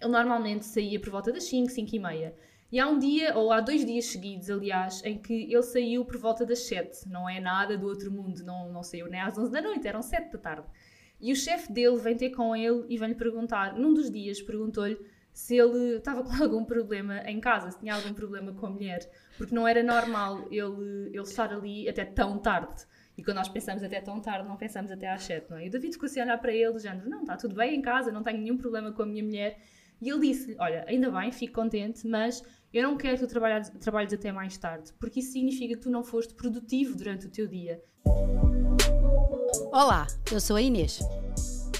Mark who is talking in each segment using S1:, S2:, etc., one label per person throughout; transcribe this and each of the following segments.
S1: ele normalmente saía por volta das 5, 5 e meia. E há um dia, ou há dois dias seguidos, aliás, em que ele saiu por volta das 7. Não é nada do outro mundo, não, não saiu nem às 11 da noite, eram 7 da tarde. E o chefe dele vem ter com ele e vem-lhe perguntar, num dos dias, perguntou-lhe se ele estava com algum problema em casa, se tinha algum problema com a mulher, porque não era normal ele, ele estar ali até tão tarde. E quando nós pensamos até tão tarde, não pensamos até às 7, não é? E o David ficou assim a olhar para ele, dizendo: Não, está tudo bem em casa, não tenho nenhum problema com a minha mulher. E ele disse: Olha, ainda bem, fico contente, mas eu não quero que tu trabalhes, trabalhes até mais tarde, porque isso significa que tu não foste produtivo durante o teu dia.
S2: Olá, eu sou a Inês.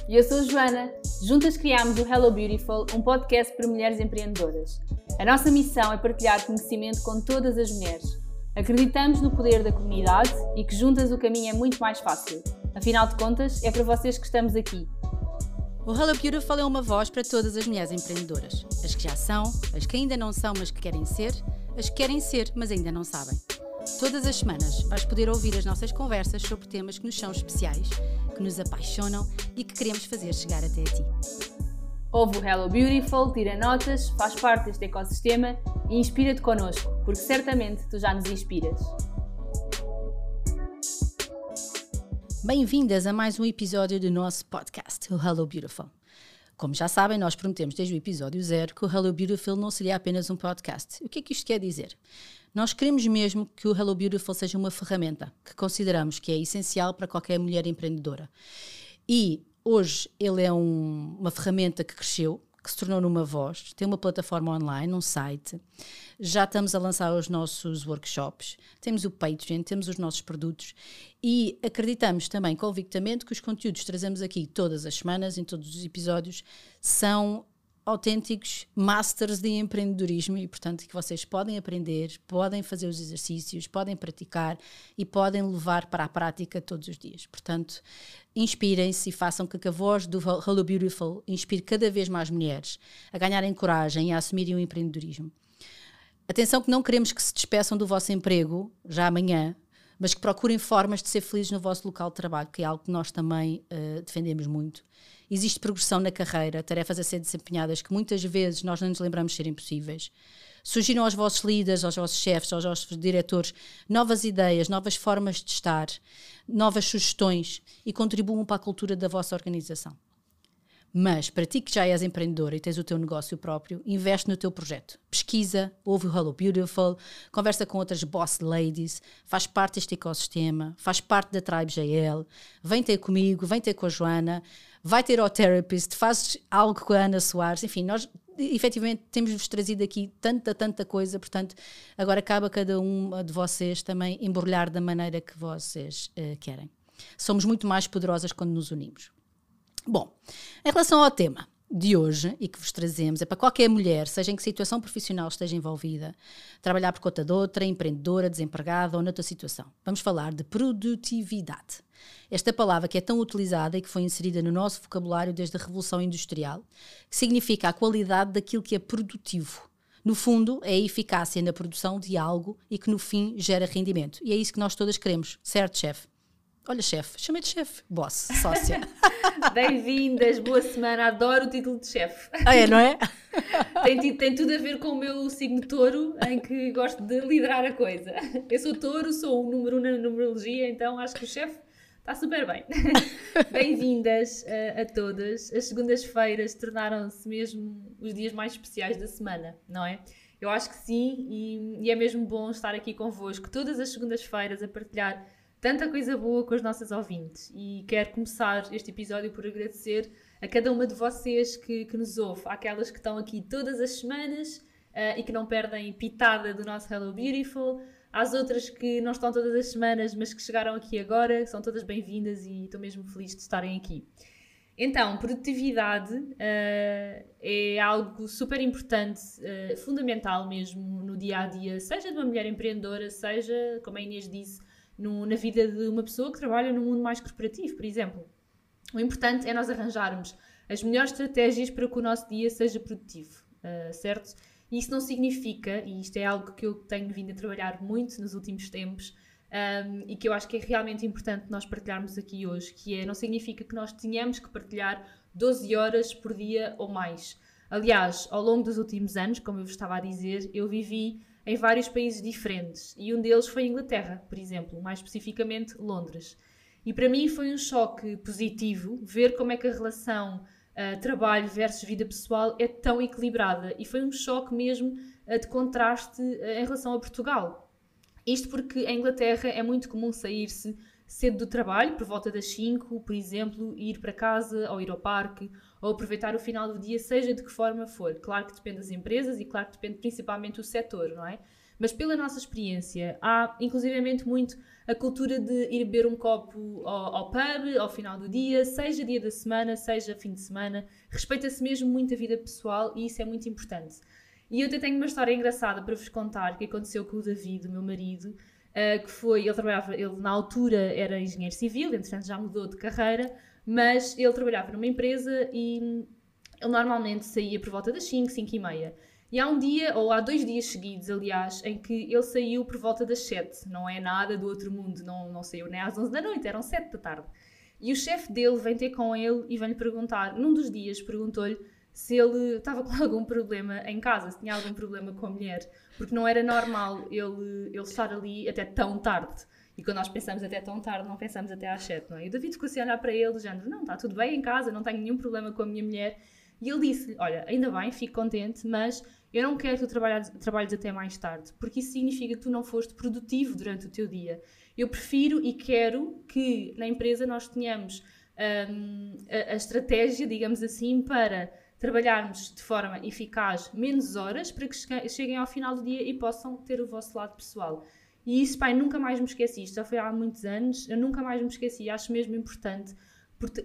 S1: E eu sou a Joana. Juntas criámos o Hello Beautiful, um podcast para mulheres empreendedoras. A nossa missão é partilhar conhecimento com todas as mulheres Acreditamos no poder da comunidade e que juntas o caminho é muito mais fácil. Afinal de contas, é para vocês que estamos aqui.
S2: O Hello Beautiful é uma voz para todas as mulheres empreendedoras. As que já são, as que ainda não são, mas que querem ser, as que querem ser, mas ainda não sabem. Todas as semanas vais poder ouvir as nossas conversas sobre temas que nos são especiais, que nos apaixonam e que queremos fazer chegar até a ti.
S1: Ouve o Hello Beautiful, tira notas, faz parte deste ecossistema e inspira-te connosco, porque certamente tu já nos inspiras.
S2: Bem-vindas a mais um episódio do nosso podcast, o Hello Beautiful. Como já sabem, nós prometemos desde o episódio zero que o Hello Beautiful não seria apenas um podcast. O que é que isto quer dizer? Nós queremos mesmo que o Hello Beautiful seja uma ferramenta que consideramos que é essencial para qualquer mulher empreendedora. E Hoje ele é um, uma ferramenta que cresceu, que se tornou numa voz, tem uma plataforma online, um site. Já estamos a lançar os nossos workshops, temos o Patreon, temos os nossos produtos e acreditamos também convictamente que os conteúdos que trazemos aqui todas as semanas, em todos os episódios, são autênticos masters de empreendedorismo e, portanto, que vocês podem aprender, podem fazer os exercícios, podem praticar e podem levar para a prática todos os dias. Portanto, inspirem-se e façam com que a voz do Hello Beautiful inspire cada vez mais mulheres a ganharem coragem e a assumirem o empreendedorismo. Atenção que não queremos que se despeçam do vosso emprego já amanhã, mas que procurem formas de ser felizes no vosso local de trabalho, que é algo que nós também uh, defendemos muito existe progressão na carreira, tarefas a ser desempenhadas que muitas vezes nós não nos lembramos serem possíveis. Surgiram aos vossos líderes, aos vossos chefes, aos vossos diretores novas ideias, novas formas de estar, novas sugestões e contribuam para a cultura da vossa organização. Mas para ti que já és empreendedor e tens o teu negócio próprio, investe no teu projeto. Pesquisa, ouve o Hello Beautiful, conversa com outras boss ladies, faz parte deste ecossistema, faz parte da Tribe JL, vem ter comigo, vem ter com a Joana, vai ter ao therapist, fazes algo com a Ana Soares, enfim, nós efetivamente temos-vos trazido aqui tanta, tanta coisa, portanto, agora acaba cada uma de vocês também embrulhar da maneira que vocês uh, querem. Somos muito mais poderosas quando nos unimos. Bom, em relação ao tema de hoje e que vos trazemos, é para qualquer mulher, seja em que situação profissional esteja envolvida, trabalhar por conta de outra, empreendedora, desempregada ou noutra situação. Vamos falar de produtividade. Esta palavra que é tão utilizada e que foi inserida no nosso vocabulário desde a Revolução Industrial, que significa a qualidade daquilo que é produtivo. No fundo, é a eficácia na produção de algo e que no fim gera rendimento. E é isso que nós todas queremos, certo, chefe? Olha, chefe, chamei de chefe, boss, sócia.
S1: Bem-vindas, boa semana, adoro o título de chefe.
S2: Ah, é, não é?
S1: tem, tem tudo a ver com o meu signo touro, em que gosto de liderar a coisa. Eu sou touro, sou o número um na numerologia, então acho que o chefe está super bem. Bem-vindas a, eh, a todas. As segundas-feiras tornaram-se mesmo os dias mais especiais da semana, não é? Eu acho que sim, e, e é mesmo bom estar aqui convosco todas as segundas-feiras a partilhar tanta coisa boa com os nossos ouvintes. E quero começar este episódio por agradecer a cada uma de vocês que, que nos ouve, aquelas que estão aqui todas as semanas uh, e que não perdem pitada do nosso Hello Beautiful, às outras que não estão todas as semanas, mas que chegaram aqui agora, são todas bem-vindas e estou mesmo feliz de estarem aqui. Então, produtividade uh, é algo super importante, uh, fundamental mesmo no dia a dia, seja de uma mulher empreendedora, seja, como a Inês disse, no, na vida de uma pessoa que trabalha num mundo mais corporativo, por exemplo. O importante é nós arranjarmos as melhores estratégias para que o nosso dia seja produtivo, uh, certo? E isso não significa, e isto é algo que eu tenho vindo a trabalhar muito nos últimos tempos, um, e que eu acho que é realmente importante nós partilharmos aqui hoje, que é, não significa que nós tenhamos que partilhar 12 horas por dia ou mais. Aliás, ao longo dos últimos anos, como eu vos estava a dizer, eu vivi em vários países diferentes e um deles foi a Inglaterra, por exemplo, mais especificamente Londres. E para mim foi um choque positivo ver como é que a relação uh, trabalho versus vida pessoal é tão equilibrada e foi um choque mesmo uh, de contraste uh, em relação a Portugal. Isto porque em Inglaterra é muito comum sair-se cedo do trabalho, por volta das 5, por exemplo, ir para casa ou ir ao parque ou aproveitar o final do dia, seja de que forma for. Claro que depende das empresas e claro que depende principalmente do setor, não é? Mas pela nossa experiência, há inclusivamente muito a cultura de ir beber um copo ao, ao pub ao final do dia, seja dia da semana, seja fim de semana. Respeita-se mesmo muito a vida pessoal e isso é muito importante. E eu até tenho uma história engraçada para vos contar que aconteceu com o David, o meu marido, uh, que foi, ele trabalhava, ele na altura era engenheiro civil, entretanto já mudou de carreira, mas ele trabalhava numa empresa e ele normalmente saía por volta das 5, 5 e meia. E há um dia, ou há dois dias seguidos, aliás, em que ele saiu por volta das 7. Não é nada do outro mundo, não, não saiu nem às 11 da noite, eram 7 da tarde. E o chefe dele vem ter com ele e vem-lhe perguntar, num dos dias, perguntou-lhe se ele estava com algum problema em casa, se tinha algum problema com a mulher, porque não era normal ele, ele estar ali até tão tarde. E quando nós pensamos até tão tarde, não pensamos até às 7, não é? E o David ficou assim a olhar para ele, dizendo: Não, está tudo bem em casa, não tenho nenhum problema com a minha mulher. E ele disse: Olha, ainda bem, fico contente, mas eu não quero que tu trabalhes, trabalhes até mais tarde, porque isso significa que tu não foste produtivo durante o teu dia. Eu prefiro e quero que na empresa nós tenhamos um, a, a estratégia, digamos assim, para trabalharmos de forma eficaz menos horas para que cheguem ao final do dia e possam ter o vosso lado pessoal. E isso, pai, nunca mais me esqueci. Isto já foi há muitos anos, eu nunca mais me esqueci. Acho mesmo importante,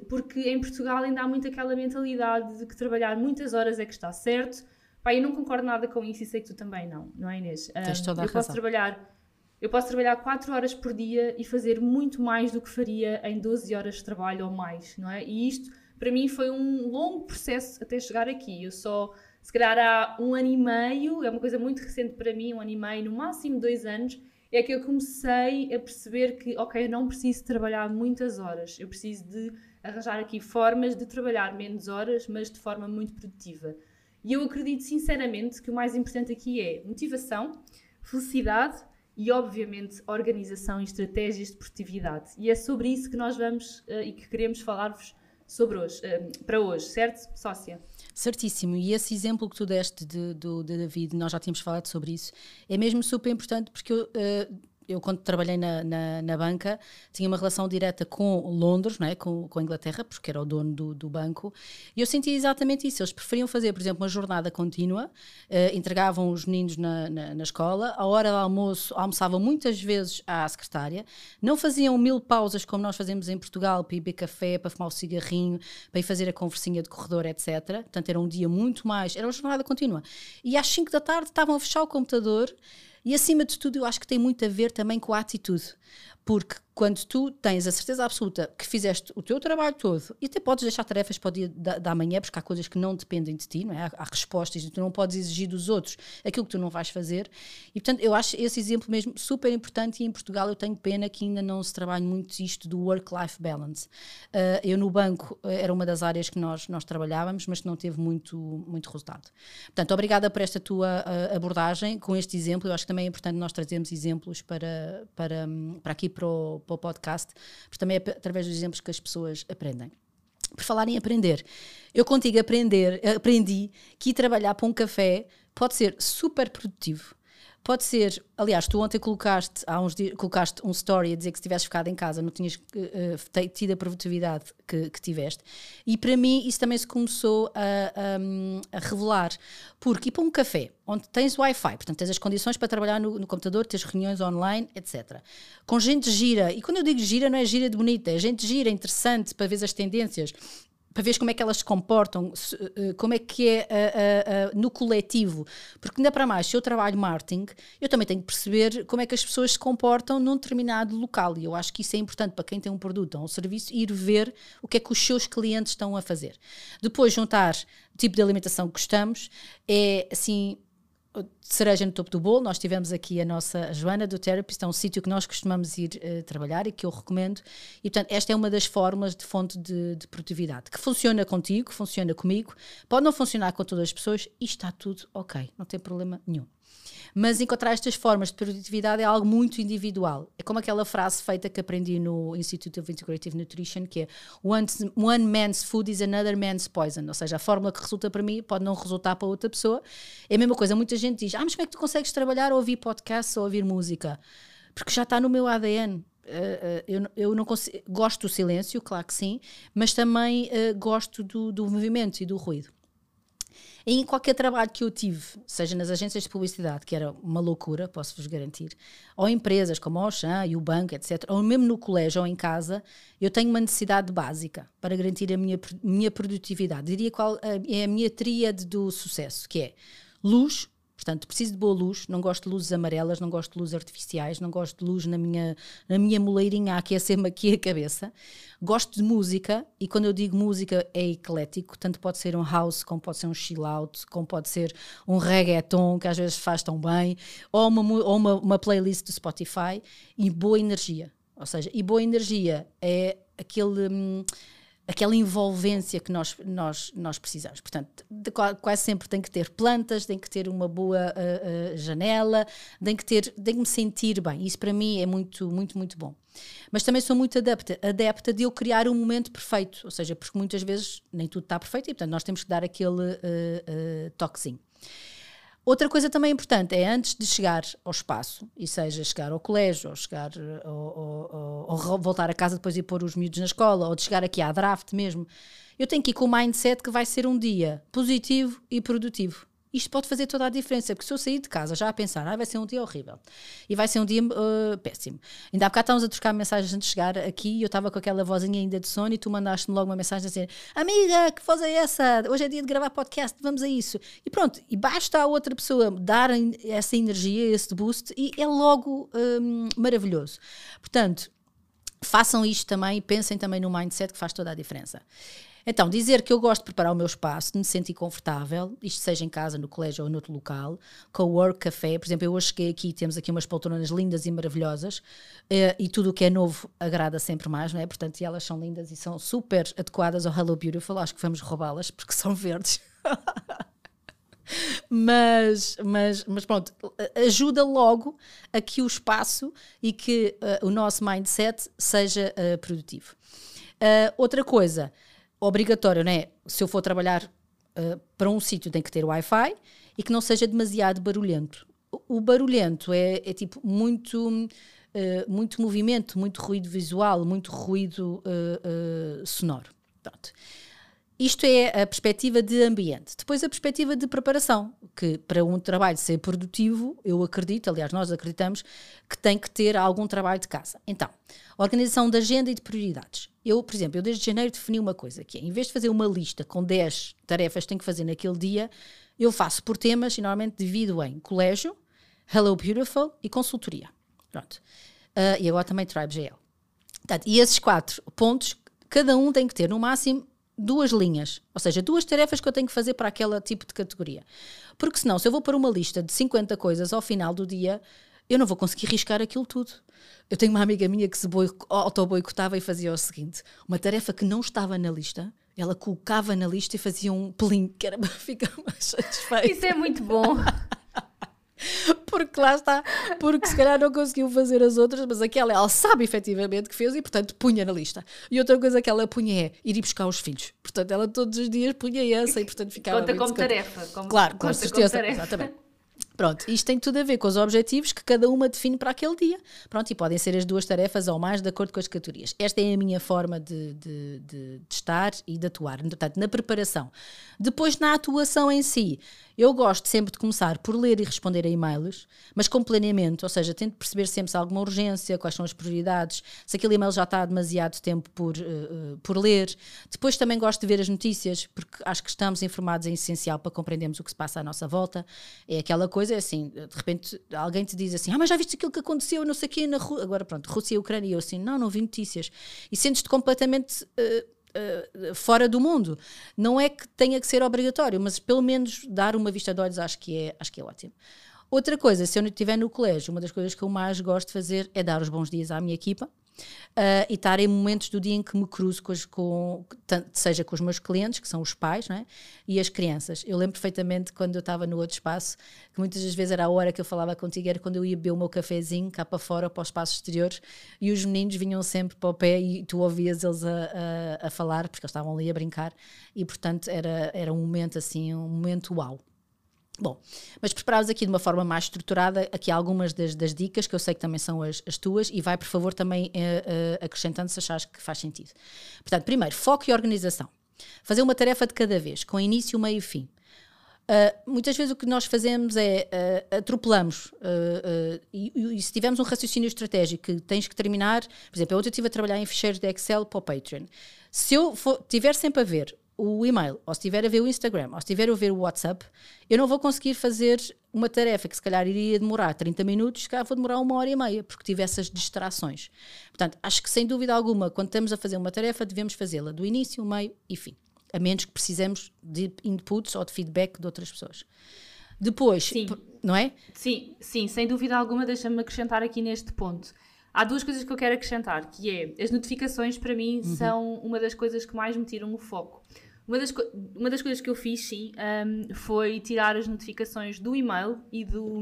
S1: porque em Portugal ainda há muito aquela mentalidade de que trabalhar muitas horas é que está certo. Pai, eu não concordo nada com isso e sei que tu também não, não é Inês?
S2: Tens toda a
S1: eu
S2: razão.
S1: posso trabalhar eu posso trabalhar 4 horas por dia e fazer muito mais do que faria em 12 horas de trabalho ou mais, não é? E isto para mim foi um longo processo até chegar aqui. Eu só, se calhar há um ano e meio, é uma coisa muito recente para mim, um ano e meio, no máximo dois anos, é que eu comecei a perceber que, ok, eu não preciso trabalhar muitas horas, eu preciso de arranjar aqui formas de trabalhar menos horas, mas de forma muito produtiva. E eu acredito sinceramente que o mais importante aqui é motivação, felicidade e, obviamente, organização e estratégias de produtividade. E é sobre isso que nós vamos uh, e que queremos falar-vos sobre hoje, eh, para hoje, certo, sócia?
S2: Certíssimo. E esse exemplo que tu deste de, do, de David, nós já tínhamos falado sobre isso, é mesmo super importante porque eu. Uh, eu quando trabalhei na, na, na, banca tinha uma relação direta com Londres, não é? com, com a Inglaterra, porque era o dono do, do banco, e eu sentia exatamente isso. Eles preferiam fazer, por exemplo, uma jornada contínua, uh, entregavam os meninos na, na, na, escola, a hora do almoço almoçavam muitas vezes à secretária, não faziam mil pausas como nós fazemos em Portugal, para ir beber café, para fumar o cigarrinho, para ir fazer a conversinha de corredor, etc. Portanto, era um dia muito mais, era uma jornada contínua. E às 5 da tarde estavam a fechar o computador e acima de tudo, eu acho que tem muito a ver também com a atitude. Porque quando tu tens a certeza absoluta que fizeste o teu trabalho todo e até podes deixar tarefas para o dia da, da manhã, porque há coisas que não dependem de ti, não é? há, há respostas e tu não podes exigir dos outros aquilo que tu não vais fazer. E portanto, eu acho esse exemplo mesmo super importante. E em Portugal eu tenho pena que ainda não se trabalhe muito isto do work-life balance. Uh, eu no banco eh, era uma das áreas que nós, nós trabalhávamos, mas que não teve muito, muito resultado. Portanto, obrigada por esta tua uh, abordagem com este exemplo. Eu acho que também é importante nós trazermos exemplos para, para, para aqui para o, para o podcast, porque também é através dos exemplos que as pessoas aprendem. Por falar em aprender, eu contigo aprender, aprendi que ir trabalhar para um café pode ser super produtivo Pode ser, aliás, tu ontem colocaste, há uns dias, colocaste um story a dizer que se tivesses ficado em casa não tinhas uh, tido a produtividade que, que, tiveste. E para mim isso também se começou a, a, a, revelar. Porque ir para um café onde tens Wi-Fi, portanto tens as condições para trabalhar no, no, computador, tens reuniões online, etc. Com gente gira, e quando eu digo gira não é gira de bonita, é gente gira, interessante para ver as tendências para ver como é que elas se comportam, eh, como é que é uh, no coletivo. Porque ainda para mais, se eu trabalho marketing, eu também tenho que perceber como é que as pessoas se comportam num determinado local. E eu acho que isso é importante para quem tem um produto ou um serviço, ir ver o que é que os seus clientes estão a fazer. Depois, juntar o tipo de alimentação que gostamos, é assim cereja no topo do bolo. Nós tivemos aqui a nossa Joana do Therapist, é um sítio que nós costumamos ir uh, trabalhar e que eu recomendo. E, portanto, esta é uma das fórmulas de fonte de, de, produtividade que funciona contigo, funciona comigo, pode não funcionar com todas as pessoas e está tudo ok, não tem problema nenhum. Mas encontrar estas formas de produtividade é algo muito individual. É como aquela frase feita que aprendi no Institute of Integrative Nutrition, que é one, one man's food is another man's poison. Ou seja, a fórmula que resulta para mim pode não resultar para outra pessoa. É a mesma coisa. Muita gente diz, ah, mas como é que tu consegues trabalhar ou ouvir podcasts ou ouvir música? Porque já está no meu ADN. Uh, uh, eu, eu não consigo, gosto do silêncio, claro que sim, mas também uh, gosto do, do movimento e do ruído. Em qualquer trabalho que eu tive, seja nas agências de publicidade, que era uma loucura, posso-vos garantir, ou empresas como a Auchan e o banco, etc., ou mesmo no colégio ou em casa, eu tenho uma necessidade básica para garantir a minha, minha produtividade. Diria qual é a minha tríade do sucesso, que é luz, Portanto, preciso de boa luz, não gosto de luzes amarelas, não gosto de luzes artificiais, não gosto de luz na minha, na minha moleirinha a aquecer-me aqui a cabeça. Gosto de música, e quando eu digo música é eclético, tanto pode ser um house, como pode ser um chill out, como pode ser um reggaeton, que às vezes faz tão bem, ou uma, ou uma, uma playlist do Spotify, e boa energia. Ou seja, e boa energia é aquele. Aquela envolvência que nós, nós, nós precisamos. Portanto, de, quase sempre tem que ter plantas, tem que ter uma boa uh, uh, janela, tem que ter, tem que me sentir bem. Isso para mim é muito, muito, muito bom. Mas também sou muito adepta, adepta de eu criar um momento perfeito, ou seja, porque muitas vezes nem tudo está perfeito e portanto nós temos que dar aquele uh, toquezinho. Outra coisa também importante é antes de chegar ao espaço, e seja chegar ao colégio, ou chegar ou, ou, voltar a casa depois de pôr os miúdos na escola, ou de chegar aqui à draft mesmo, eu tenho que ir com o mindset que vai ser um dia positivo e produtivo isto pode fazer toda a diferença, porque se eu sair de casa já a pensar, ah, vai ser um dia horrível e vai ser um dia uh, péssimo. Ainda há bocado estávamos a trocar mensagens antes de chegar aqui e eu estava com aquela vozinha ainda de sono e tu mandaste-me logo uma mensagem a dizer: Amiga, que voz é essa? Hoje é dia de gravar podcast, vamos a isso. E pronto, e basta a outra pessoa dar essa energia, esse boost e é logo um, maravilhoso. Portanto, façam isto também pensem também no mindset que faz toda a diferença. Então, dizer que eu gosto de preparar o meu espaço, de me sentir confortável, isto seja em casa, no colégio ou noutro local, co-work, café, por exemplo, eu hoje cheguei aqui temos aqui umas poltronas lindas e maravilhosas eh, e tudo o que é novo agrada sempre mais, não é? Portanto, elas são lindas e são super adequadas ao Hello Beautiful, acho que vamos roubá-las porque são verdes. mas, mas, mas pronto, ajuda logo a que o espaço e que uh, o nosso mindset seja uh, produtivo. Uh, outra coisa, obrigatório, não é? Se eu for trabalhar uh, para um sítio, tem que ter Wi-Fi e que não seja demasiado barulhento. O, o barulhento é, é, tipo muito, uh, muito movimento, muito ruído visual, muito ruído uh, sonoro. Pronto. Isto é a perspectiva de ambiente. Depois a perspectiva de preparação, que para um trabalho ser produtivo, eu acredito, aliás, nós acreditamos, que tem que ter algum trabalho de casa. Então, organização de agenda e de prioridades. Eu, por exemplo, eu desde janeiro defini uma coisa, que é, em vez de fazer uma lista com 10 tarefas que tenho que fazer naquele dia, eu faço por temas e normalmente divido em colégio, Hello Beautiful e consultoria. Pronto. Uh, e agora também Tribe GL. Portanto, e esses quatro pontos, cada um tem que ter no máximo duas linhas, ou seja, duas tarefas que eu tenho que fazer para aquele tipo de categoria. Porque senão, se eu vou para uma lista de 50 coisas ao final do dia, eu não vou conseguir riscar aquilo tudo. Eu tenho uma amiga minha que se auto-boicotava e fazia o seguinte: uma tarefa que não estava na lista, ela colocava na lista e fazia um pelinho, que era para ficar mais satisfeita.
S1: Isso é muito bom.
S2: porque lá está, porque se calhar não conseguiu fazer as outras, mas aquela ela sabe efetivamente que fez e portanto punha na lista. E outra coisa que ela punha é ir buscar os filhos. Portanto, ela todos os dias punha essa e portanto ficava.
S1: Conta como tarefa.
S2: Como, claro, com certeza. Exatamente. Pronto, isto tem tudo a ver com os objetivos que cada uma define para aquele dia. Pronto, e podem ser as duas tarefas ou mais de acordo com as categorias. Esta é a minha forma de, de, de, de estar e de atuar. Portanto, na preparação. Depois, na atuação em si, eu gosto sempre de começar por ler e responder a e-mails, mas com planeamento, ou seja, tento perceber sempre se há alguma urgência, quais são as prioridades, se aquele e-mail já está há demasiado tempo por, uh, por ler. Depois também gosto de ver as notícias, porque acho que estamos informados é essencial para compreendermos o que se passa à nossa volta. É aquela coisa, é assim, de repente alguém te diz assim, ah, mas já viste aquilo que aconteceu, não sei o quê, na Rússia. Agora pronto, Rússia e Ucrânia. E eu assim, não, não vi notícias. E sentes-te completamente... Uh, uh, fora do mundo. Não é que tenha que ser obrigatório, mas pelo menos dar uma vista de olhos acho que é, acho que é ótimo. Outra coisa, se eu estiver no colégio, uma das coisas que eu mais gosto de fazer é dar os bons dias à minha equipa. Uh, e estar em momentos do dia em que me cruzo com, as, com, seja com os meus clientes, que são os pais, é? e as crianças. Eu lembro perfeitamente quando eu estava no outro espaço, que muitas das vezes era a hora que eu falava contigo, era quando eu ia beber o meu cafezinho cá para fora, para o espaço exterior, e os meninos vinham sempre para o pé e tu ouvias eles a, a, a falar, porque eles estavam ali a brincar, e portanto era, era um momento assim, um momento uau. Bom, mas preparados aqui de uma forma mais estruturada, aqui algumas das, das, dicas que eu sei que também são as, as tuas e vai, por favor, também uh, uh, acrescentando se achares que faz sentido. Portanto, primeiro, foco e organização. Fazer uma tarefa de cada vez, com início, meio e fim. Uh, muitas vezes o que nós fazemos é uh, atropelamos uh, e, e, se tivermos um raciocínio estratégico que tens que terminar, por exemplo, ontem eu estive a trabalhar em ficheiros de Excel para o Patreon. Se eu for, tiver sempre a ver o e-mail, ou se estiver a ver o Instagram, ou se estiver a ver o WhatsApp, eu não vou conseguir fazer uma tarefa que se calhar iria demorar 30 minutos, se calhar vou demorar uma hora e meia, porque tive essas distrações. Portanto, acho que sem dúvida alguma, quando estamos a fazer uma tarefa, devemos fazê-la do início, meio e fim. A menos que precisemos de inputs ou de feedback de outras pessoas. Depois, sim. não é?
S1: Sim, sim, sem dúvida alguma, deixa-me acrescentar aqui neste ponto. Há duas coisas que eu quero acrescentar, que é, as notificações para mim uhum. são uma das coisas que mais me tiram o foco. Uma das, uma das coisas que eu fiz, sim, um, foi tirar as notificações do e-mail e do,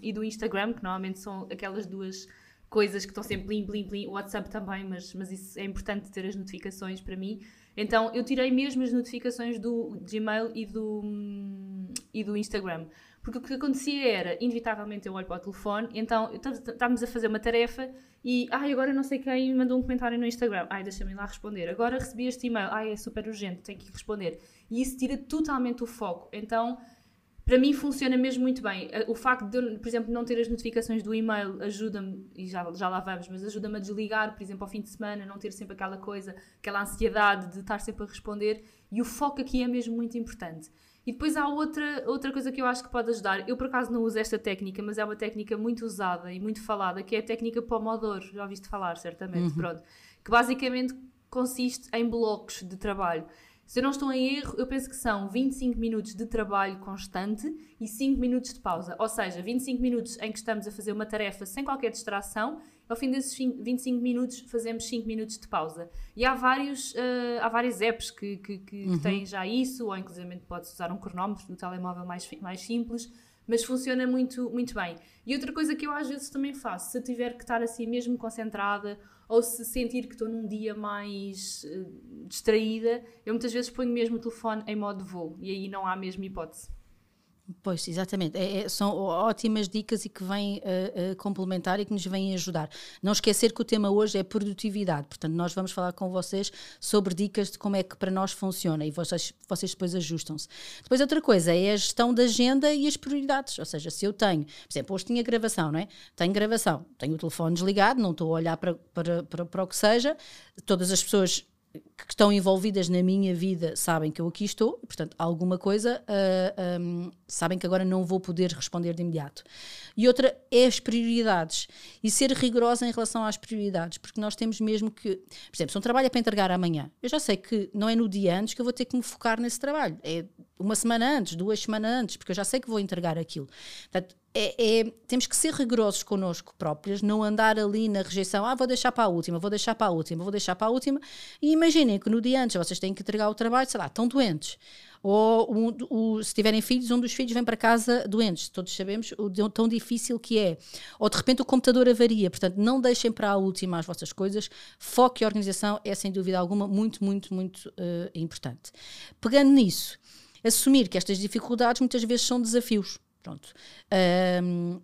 S1: e do Instagram, que normalmente são aquelas duas coisas que estão sempre blim, blim, blim. O WhatsApp também, mas, mas isso é importante ter as notificações para mim. Então eu tirei mesmo as notificações do Gmail e do, e do Instagram. Porque o que acontecia era, inevitavelmente, eu olho para o telefone, então estávamos a fazer uma tarefa e, ai, agora não sei quem me mandou um comentário no Instagram, ai, deixa-me lá responder. Agora recebi este e-mail, ai, é super urgente, tenho que responder. E isso tira totalmente o foco. Então, para mim funciona mesmo muito bem. O facto de, por exemplo, não ter as notificações do e-mail ajuda-me, e já, já lá vamos, mas ajuda-me a desligar, por exemplo, ao fim de semana, não ter sempre aquela coisa, aquela ansiedade de estar sempre a responder. E o foco aqui é mesmo muito importante. E depois há outra, outra coisa que eu acho que pode ajudar. Eu, por acaso, não uso esta técnica, mas é uma técnica muito usada e muito falada, que é a técnica Pomodoro. Já ouviste falar, certamente. Uhum. Pronto. Que basicamente consiste em blocos de trabalho. Se eu não estou em erro, eu penso que são 25 minutos de trabalho constante e 5 minutos de pausa. Ou seja, 25 minutos em que estamos a fazer uma tarefa sem qualquer distração ao fim desses 25 minutos fazemos 5 minutos de pausa. E há vários, uh, há várias apps que, que, que, uhum. têm já isso, ou inclusive pode-se usar um cronómetro no telemóvel mais, mais simples, mas funciona muito, muito bem. E outra coisa que eu às vezes também faço, se tiver que estar assim mesmo concentrada, ou se sentir que estou num dia mais uh, distraída, eu muitas vezes ponho mesmo o telefone em modo voo, e aí não há mesmo hipótese.
S2: Pois, exatamente. É, é, são ótimas dicas e que vêm uh, uh, complementar e que nos vêm ajudar. Não esquecer que o tema hoje é produtividade, portanto, nós vamos falar com vocês sobre dicas de como é que para nós funciona e vocês, vocês depois ajustam-se. Depois, outra coisa é a gestão da agenda e as prioridades. Ou seja, se eu tenho, por exemplo, hoje tinha gravação, não é? Tenho gravação, tenho o telefone desligado, não estou a olhar para, para, para, para o que seja, todas as pessoas que estão envolvidas na minha vida sabem que eu aqui estou, portanto, alguma coisa uh, ah, um, sabem que agora não vou poder responder de imediato. E outra é as prioridades e ser rigorosa em relação às prioridades, porque nós temos mesmo que, por exemplo, se um trabalho é para entregar amanhã, eu já sei que não é no dia antes que eu vou ter que me focar nesse trabalho, é uma semana antes, duas semanas antes, porque eu já sei que vou entregar aquilo. Portanto, é, é, temos que ser rigorosos connosco próprios, não andar ali na rejeição, ah, vou deixar para a última, vou deixar para a última, vou deixar para a última. E imaginem que no dia antes vocês têm que entregar o trabalho, sei lá, estão doentes. Ou um, o, se tiverem filhos, um dos filhos vem para casa doentes. Todos sabemos o tão difícil que é. Ou de repente o computador avaria. Portanto, não deixem para a última as vossas coisas. Foco e organização é, sem dúvida alguma, muito, muito, muito uh, importante. Pegando nisso, assumir que estas dificuldades muitas vezes são desafios Pronto. Um,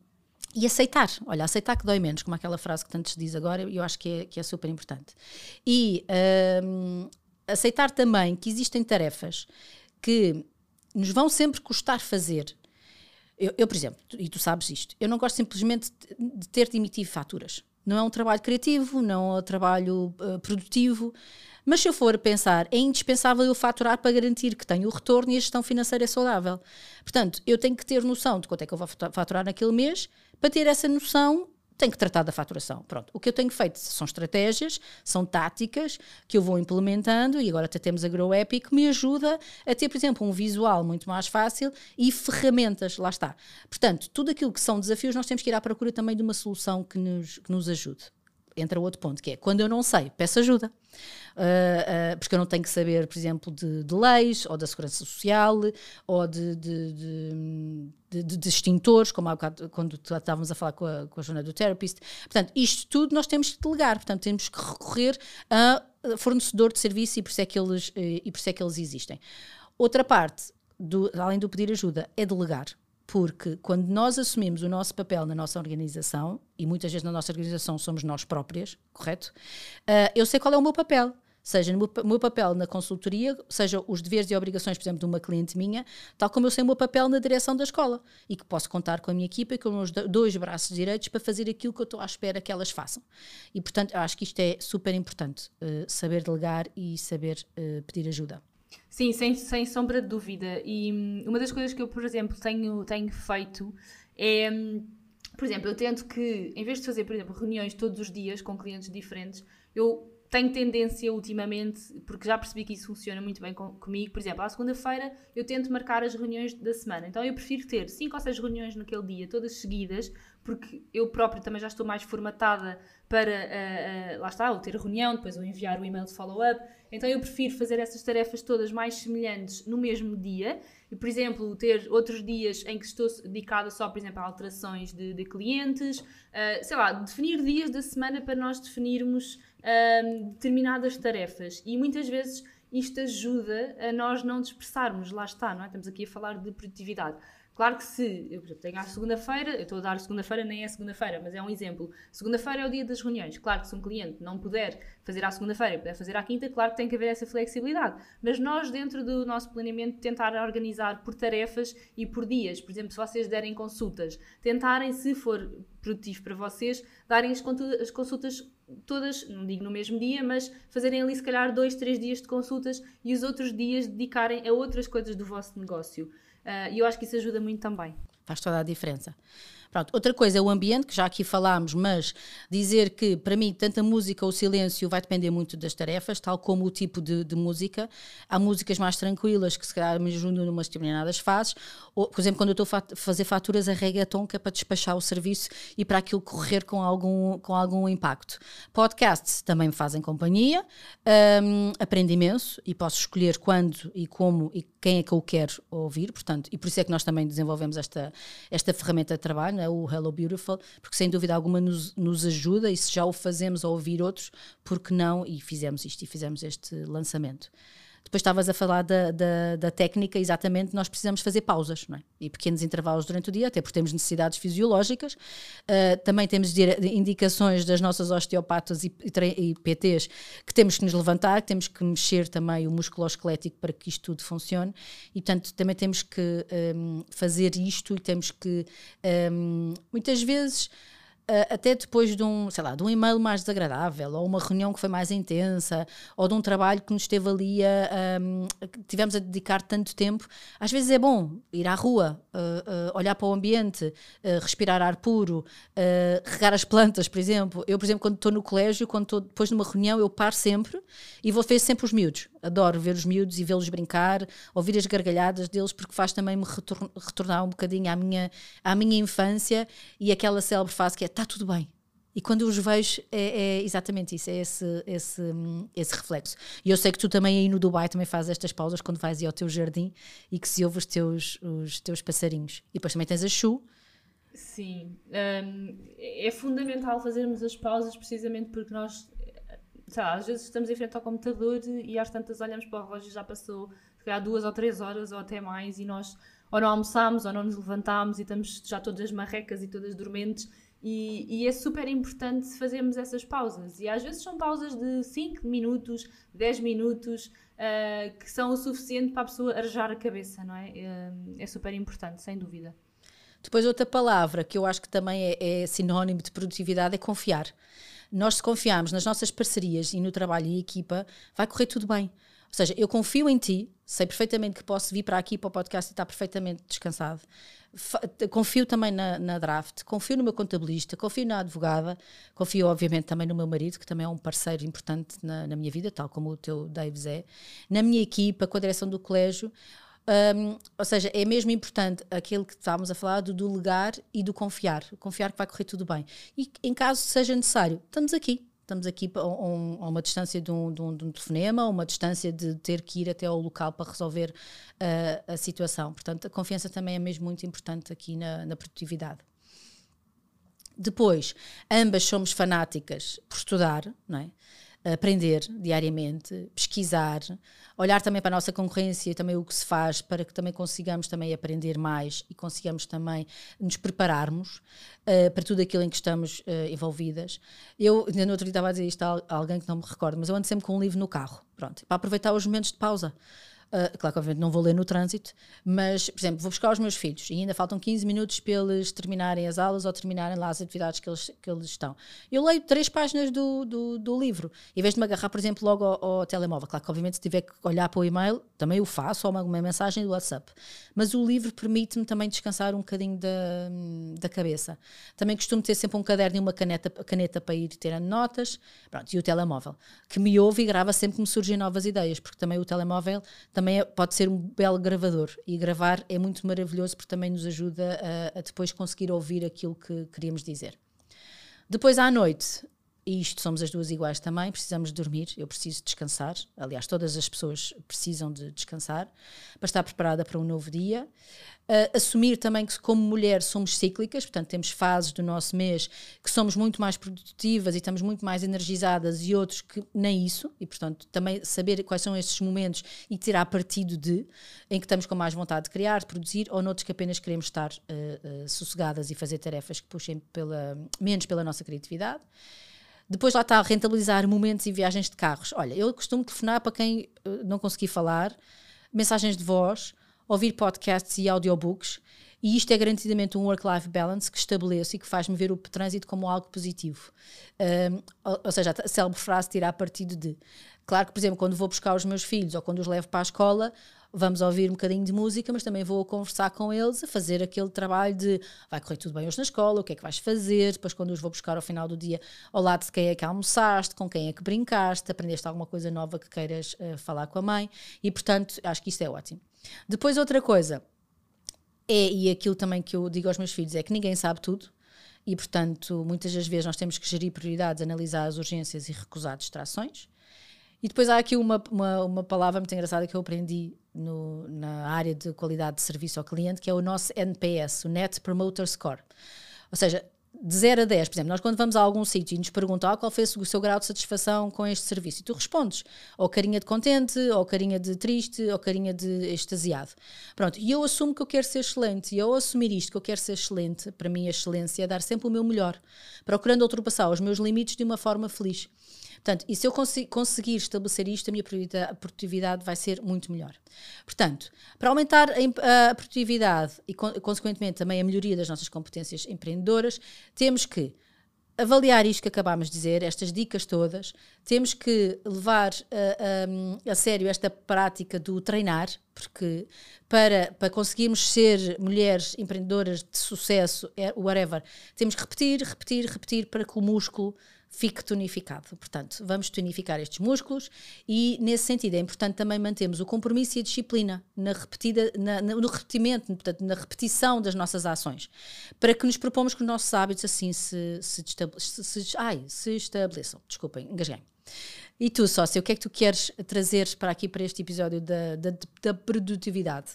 S2: e aceitar, olha, aceitar que dói menos, como aquela frase que tanto se diz agora, eu acho que é, que é super importante. E um, aceitar também que existem tarefas que nos vão sempre custar fazer. Eu, eu, por exemplo, e tu sabes isto, eu não gosto simplesmente de ter de emitir faturas. Não é um trabalho criativo, não é um trabalho uh, produtivo. Mas se eu for pensar, é indispensável eu faturar para garantir que tenho o retorno e a gestão financeira é saudável. Portanto, eu tenho que ter noção de quanto é que eu vou faturar naquele mês, para ter essa noção tenho que tratar da faturação. Pronto. O que eu tenho feito são estratégias, são táticas que eu vou implementando e agora até temos a Grow App que me ajuda a ter, por exemplo, um visual muito mais fácil e ferramentas, lá está. Portanto, tudo aquilo que são desafios, nós temos que ir à procura também de uma solução que nos, que nos ajude entra outro ponto, que é quando eu não sei, peço ajuda. Uh, uh, porque eu não tenho que saber, por exemplo, de, de leis, ou da segurança social, ou de, de, de, extintores, como há bocado, quando estávamos a falar com a, com a jornada do therapist. Portanto, isto tudo nós temos que delegar, portanto, temos que recorrer a fornecedor de serviço e por isso é que eles, e por isso é que eles existem. Outra parte, do, além do pedir ajuda, é delegar porque quando nós assumimos o nosso papel na nossa organização, e muitas vezes na nossa organização somos nós próprias, correto? Uh, eu sei qual é o meu papel. Seja no meu papel na consultoria, seja os deveres e obrigações, por exemplo, de uma cliente minha, tal como eu sei o meu papel na direção da escola e que posso contar com a minha equipa e com os dois braços direitos para fazer aquilo que eu estou à espera que elas façam. E, portanto, eu acho que isto é super importante, uh, saber delegar e saber uh, pedir ajuda.
S1: Sim, sem, sem sombra de dúvida. E hum, uma das coisas que eu, por exemplo, tenho, tenho feito é, hum, por exemplo, eu tento que, em vez de fazer, por exemplo, reuniões todos os dias com clientes diferentes, eu tenho tendência ultimamente, porque já percebi que isso funciona muito bem com, comigo, por exemplo, à segunda-feira eu tento marcar as reuniões da semana. Então eu prefiro ter 5 ou 6 reuniões naquele dia, todas seguidas, porque eu própria também já estou mais formatada para, uh, uh, lá está, o ter reunião, depois o enviar o e-mail de follow-up. Então eu prefiro fazer essas tarefas todas mais semelhantes no mesmo dia e, por exemplo, ter outros dias em que estou dedicada só, por exemplo, a alterações de, de clientes, uh, sei lá, definir dias da semana para nós definirmos uh, determinadas tarefas. E muitas vezes isto ajuda a nós não dispersarmos, lá está, não é? Estamos aqui a falar de produtividade. Claro que se eu exemplo, tenho a segunda-feira, eu estou a dar segunda-feira, nem é segunda-feira, mas é um exemplo. Segunda-feira é o dia das reuniões. Claro que se um cliente não puder fazer à segunda-feira e puder fazer à quinta, claro que tem que haver essa flexibilidade. Mas nós, dentro do nosso planeamento, tentar organizar por tarefas e por dias. Por exemplo, se vocês derem consultas, tentarem, se for produtivo para vocês, darem as consultas todas, não digo no mesmo dia, mas fazerem ali se calhar dois, três dias de consultas e os outros dias dedicarem a outras coisas do vosso negócio. Uh, e eu acho que isso ajuda muito também.
S2: Faz toda a diferença. Pronto, outra coisa é o ambiente, que já aqui falámos, mas dizer que para mim tanto a música ou o silêncio vai depender muito das tarefas, tal como o tipo de, de música. Há músicas mais tranquilas que se calhar me ajudam em umas determinadas fases, ou, por exemplo, quando eu estou a fazer faturas a reggaeton, que é para despachar o serviço e para aquilo correr com algum, com algum impacto. Podcasts também me fazem companhia, um, aprendo imenso e posso escolher quando e como e quem é que eu quero ouvir, portanto, e por isso é que nós também desenvolvemos esta, esta ferramenta de trabalho, né, o Hello Beautiful, porque sem dúvida alguma nos, nos ajuda e se já o fazemos a ouvir outros, porque não? E fizemos isto e fizemos este lançamento. Depois estavas a falar da, da, da, técnica, exatamente, nós precisamos fazer pausas é? e pequenos intervalos durante o dia, até porque temos necessidades fisiológicas. Uh, também temos indicações das nossas osteopatas e, e, e, PTs que temos que nos levantar, que temos que mexer também o músculo esquelético para que isto tudo funcione. E, portanto, também temos que um, fazer isto e temos que, um, muitas vezes, até depois de um, sei lá, de um e-mail mais desagradável, ou uma reunião que foi mais intensa, ou de um trabalho que nos esteve ali a, um, tivemos a dedicar tanto tempo, às vezes é bom ir à rua, uh, uh, olhar para o ambiente, respirar ar puro, regar as plantas, por exemplo. Eu, por exemplo, quando estou no colégio, quando estou depois de uma reunião, eu paro sempre e vou ver sempre os miúdos. Adoro ver os miúdos e vê-los brincar, ouvir as gargalhadas deles, porque faz também me retornar um bocadinho à minha, à minha infância e aquela célebre fase que é está tudo bem. E quando os vejo, é, é, exatamente isso, é esse, esse, esse reflexo. E eu sei que tu também aí no Dubai também fazes estas pausas quando vais ao teu jardim e que se ouve os teus, os teus passarinhos. E depois também tens a Chu.
S1: Sim, um, é fundamental fazermos as pausas precisamente porque nós, sei lá, às vezes estamos em frente ao computador e às tantas olhamos para o relógio e já passou calhar duas ou três horas ou até mais e nós ou não almoçámos ou não nos levantámos e estamos já todas marrecas e todas dormentes e, e, é super importante fazermos essas pausas. E às vezes são pausas de 5 minutos, 10 minutos, uh, que são o suficiente para a pessoa arejar a cabeça, não é? Uh, é super importante, sem dúvida.
S2: Depois, outra palavra que eu acho que também é, é sinónimo de produtividade é confiar. Nós, se confiarmos nas nossas parcerias e no trabalho e equipa, vai correr tudo bem Ou seja, eu confio em ti, sei perfeitamente que posso vir para aqui para o podcast e estar perfeitamente descansado. Confio também na, na, draft, confio no meu contabilista, confio na advogada, confio, obviamente, também no meu marido, que também é um parceiro importante na, na minha vida, tal como o teu Davis é, na minha equipa, com a direção do colégio. Um, ou seja, é mesmo importante aquilo que estávamos a falar do delegar e do confiar. Confiar que vai correr tudo bem. E em caso seja necessário, estamos aqui. Estamos aqui a, um, a uma distância de um, de, um, de um, telefonema, uma distância de ter que ir até ao local para resolver uh, a situação. Portanto, a confiança também é mesmo muito importante aqui na, na produtividade. Depois, ambas somos fanáticas por estudar, não é? Aprender diariamente, pesquisar, olhar também para a nossa concorrência e também o que se faz para que também consigamos também aprender mais e consigamos também nos prepararmos uh, para tudo aquilo em que estamos uh, envolvidas. Eu, ainda no outro dia estava a dizer isto a alguém que não me recordo, mas eu ando sempre com um livro no carro, pronto, para aproveitar os momentos de pausa. Uh, claro que obviamente não vou ler no trânsito, mas, por exemplo, vou buscar os meus filhos e ainda faltam 15 minutos para eles terminarem as aulas ou terminarem lá as atividades que eles, que eles estão. Eu leio três páginas do, do, do livro, em vez de me agarrar, por exemplo, logo ao, ao, telemóvel. Claro que, obviamente, se tiver que olhar para o e-mail, também o faço, ou uma, uma mensagem do WhatsApp. Mas o livro permite-me também descansar um bocadinho da, da cabeça. Também costumo ter sempre um caderno e uma caneta, caneta para ir tirando notas. Pronto, e o telemóvel, que me ouve e grava sempre que me surgem novas ideias, porque também o telemóvel também também é, pode ser um belo gravador e gravar é muito maravilhoso porque também nos ajuda a, a depois conseguir ouvir aquilo que queríamos dizer. Depois à noite, e isto somos as duas iguais também, precisamos dormir, eu preciso descansar. Aliás, todas as pessoas precisam de descansar para estar preparada para um novo dia. Uh, assumir também que, como mulher, somos cíclicas, portanto, temos fases do nosso mês que somos muito mais produtivas e estamos muito mais energizadas, e outros que nem isso, e portanto, também saber quais são estes momentos e tirar partido de, em que estamos com mais vontade de criar, de produzir, ou noutros que apenas queremos estar uh, uh, sossegadas e fazer tarefas que puxem pela, menos pela nossa criatividade. Depois lá está a rentabilizar momentos e viagens de carros. Olha, eu costumo telefonar para quem uh, não consegui falar, mensagens de voz, ouvir podcasts e audiobooks, e isto é garantidamente um work-life balance que estabeleço e que faz-me ver o trânsito como algo positivo. Um, ou, ou, seja, a célebre frase tirar partido de. Claro que, por exemplo, quando vou buscar os meus filhos ou quando os levo para a escola, vamos ouvir um bocadinho de música, mas também vou conversar com eles, a fazer aquele trabalho de vai correr tudo bem hoje na escola, o que é que vais fazer, depois quando os vou buscar ao final do dia, ao lado de quem é que almoçaste, com quem é que brincaste, aprendeste alguma coisa nova que queiras uh, falar com a mãe, e portanto acho que isto é ótimo. Depois outra coisa, é, e aquilo também que eu digo aos meus filhos, é que ninguém sabe tudo, e portanto muitas das vezes nós temos que gerir prioridades, analisar as urgências e recusar distrações, e depois há aqui uma, uma, uma palavra muito engraçada que eu aprendi no, na área de qualidade de serviço ao cliente, que é o nosso NPS, o Net Promoter Score. Ou seja, de 0 a 10, por exemplo, nós quando vamos a algum sítio e nos perguntam ah, qual foi o seu grau de satisfação com este serviço, e tu respondes, ou carinha de contente, ou carinha de triste, ou carinha de extasiado. Pronto, e eu assumo que eu quero ser excelente, e ao assumir isto que eu quero ser excelente, para mim a excelência é dar sempre o meu melhor, procurando ultrapassar os meus limites de uma forma feliz. Portanto, e se eu conseguir estabelecer isto, a minha produtividade vai ser muito melhor. Portanto, para aumentar a, produtividade e, consequentemente, também a melhoria das nossas competências empreendedoras, temos que avaliar isto que acabámos de dizer, estas dicas todas, temos que levar a, a, sério esta prática do treinar, porque para, para conseguirmos ser mulheres empreendedoras de sucesso, é, whatever, temos que repetir, repetir, repetir para que o músculo fique tonificado. Portanto, vamos tonificar estes músculos e, nesse sentido, é importante também mantermos o compromisso e a disciplina na repetida, na, no repetimento, portanto, na repetição das nossas ações, para que nos propomos que os nossos hábitos assim se, se, se, se, ai, se estabeleçam. Desculpem, engasguei. E tu, sócio, o que é que tu queres trazer para aqui, para este episódio da, da, da produtividade?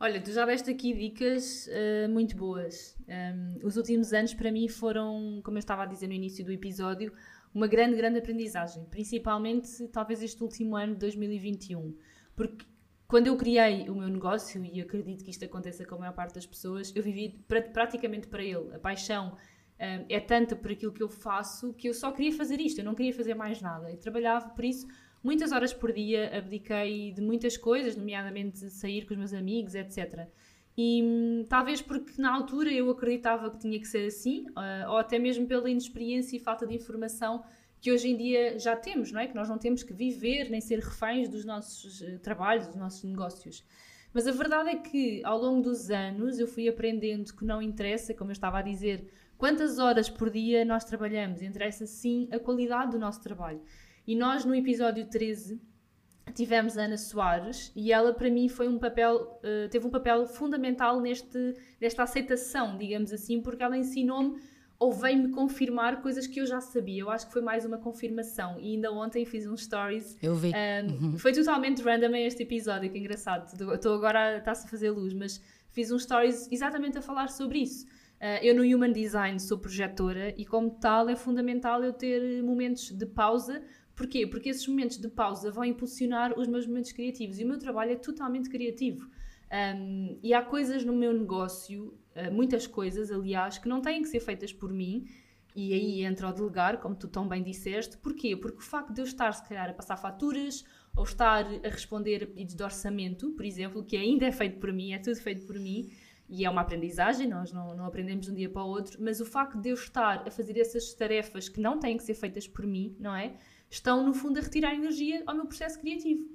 S1: Olha, tu já deste aqui dicas uh, muito boas. Um, os últimos anos para mim foram, como eu estava a dizer no início do episódio, uma grande, grande aprendizagem. Principalmente, talvez este último ano de 2021. Porque quando eu criei o meu negócio, e acredito que isto aconteça com a maior parte das pessoas, eu vivi pra, praticamente para ele. A paixão um, é tanta por aquilo que eu faço que eu só queria fazer isto, eu não queria fazer mais nada. E trabalhava por isso muitas horas por dia, abdiquei de muitas coisas, nomeadamente sair com os meus amigos, etc. E hum, talvez porque na altura eu acreditava que tinha que ser assim, uh, ou até mesmo pela inexperiência e falta de informação que hoje em dia já temos, não é? Que nós não temos que viver nem ser reféns dos nossos uh, trabalhos, dos nossos negócios. Mas a verdade é que ao longo dos anos eu fui aprendendo que não interessa, como eu estava a dizer, quantas horas por dia nós trabalhamos, interessa sim a qualidade do nosso trabalho. E nós no episódio 13 tivemos a Ana Soares e ela para mim foi um papel uh, teve um papel fundamental neste nesta aceitação digamos assim porque ela ensinou-me ou veio-me confirmar coisas que eu já sabia. Eu acho que foi mais uma confirmação. E ainda ontem fiz um stories.
S2: Eu vi.
S1: Um, uhum. Foi totalmente random este episódio, que engraçado. Estou agora, está-se a fazer luz, mas fiz um stories exatamente a falar sobre isso. Uh, eu no Human Design sou projetora e, como tal, é fundamental eu ter momentos de pausa. Porquê? Porque esses momentos de pausa vão impulsionar os meus momentos criativos e o meu trabalho é totalmente criativo. Um, e há coisas no meu negócio eh, muitas coisas, aliás, que não têm que ser feitas por mim, e aí entra o delegar, como tu tão bem disseste. Porquê? Porque o facto de eu estar, se calhar, a passar faturas ou estar a responder a pedidos de orçamento, por exemplo, que ainda é feito por mim, é tudo feito por mim, e é uma aprendizagem, nós não, não aprendemos de um dia para o outro, mas o facto de eu estar a fazer essas tarefas que não têm que ser feitas por mim, não é? Estão, no fundo, a retirar energia ao meu processo criativo.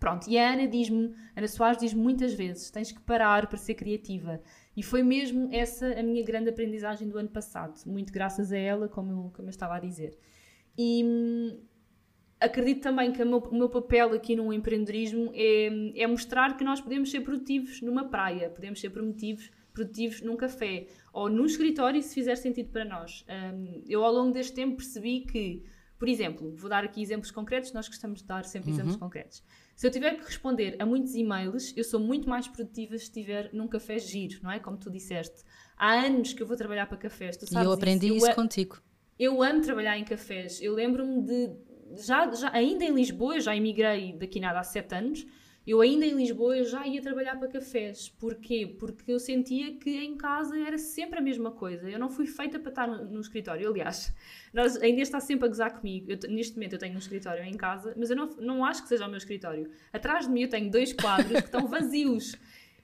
S1: Pronto, e a Ana diz-me, Ana Soares diz-me muitas vezes: tens que parar para ser criativa. E foi mesmo essa a minha grande aprendizagem do ano passado, muito graças a ela, como eu, como eu estava a dizer. E hum, acredito também que meu, o meu, papel aqui no empreendedorismo é, é mostrar que nós podemos ser produtivos numa praia, podemos ser produtivos, produtivos num café ou num escritório, se fizer sentido para nós. Um, eu, ao longo deste tempo, percebi que, por exemplo, vou dar aqui exemplos concretos, nós gostamos de dar sempre uhum. exemplos concretos. Se eu tiver que responder a muitos e-mails, eu sou muito mais produtiva se estiver num café giro, não é? Como tu disseste. Há anos que eu vou trabalhar para cafés, tu sabes
S2: E eu aprendi isso,
S1: isso
S2: eu, contigo.
S1: Eu amo trabalhar em cafés. Eu lembro-me de, já, já, ainda em Lisboa, eu já emigrei daqui nada há sete anos, eu ainda em Lisboa já ia trabalhar para cafés. Porquê? Porque eu sentia que em casa era sempre a mesma coisa. Eu não fui feita para estar no, no escritório. Aliás, nós, ainda está sempre a gozar comigo. Eu, neste momento eu tenho um escritório em casa, mas eu não, não acho que seja o meu escritório. Atrás de mim eu tenho dois quadros que estão vazios.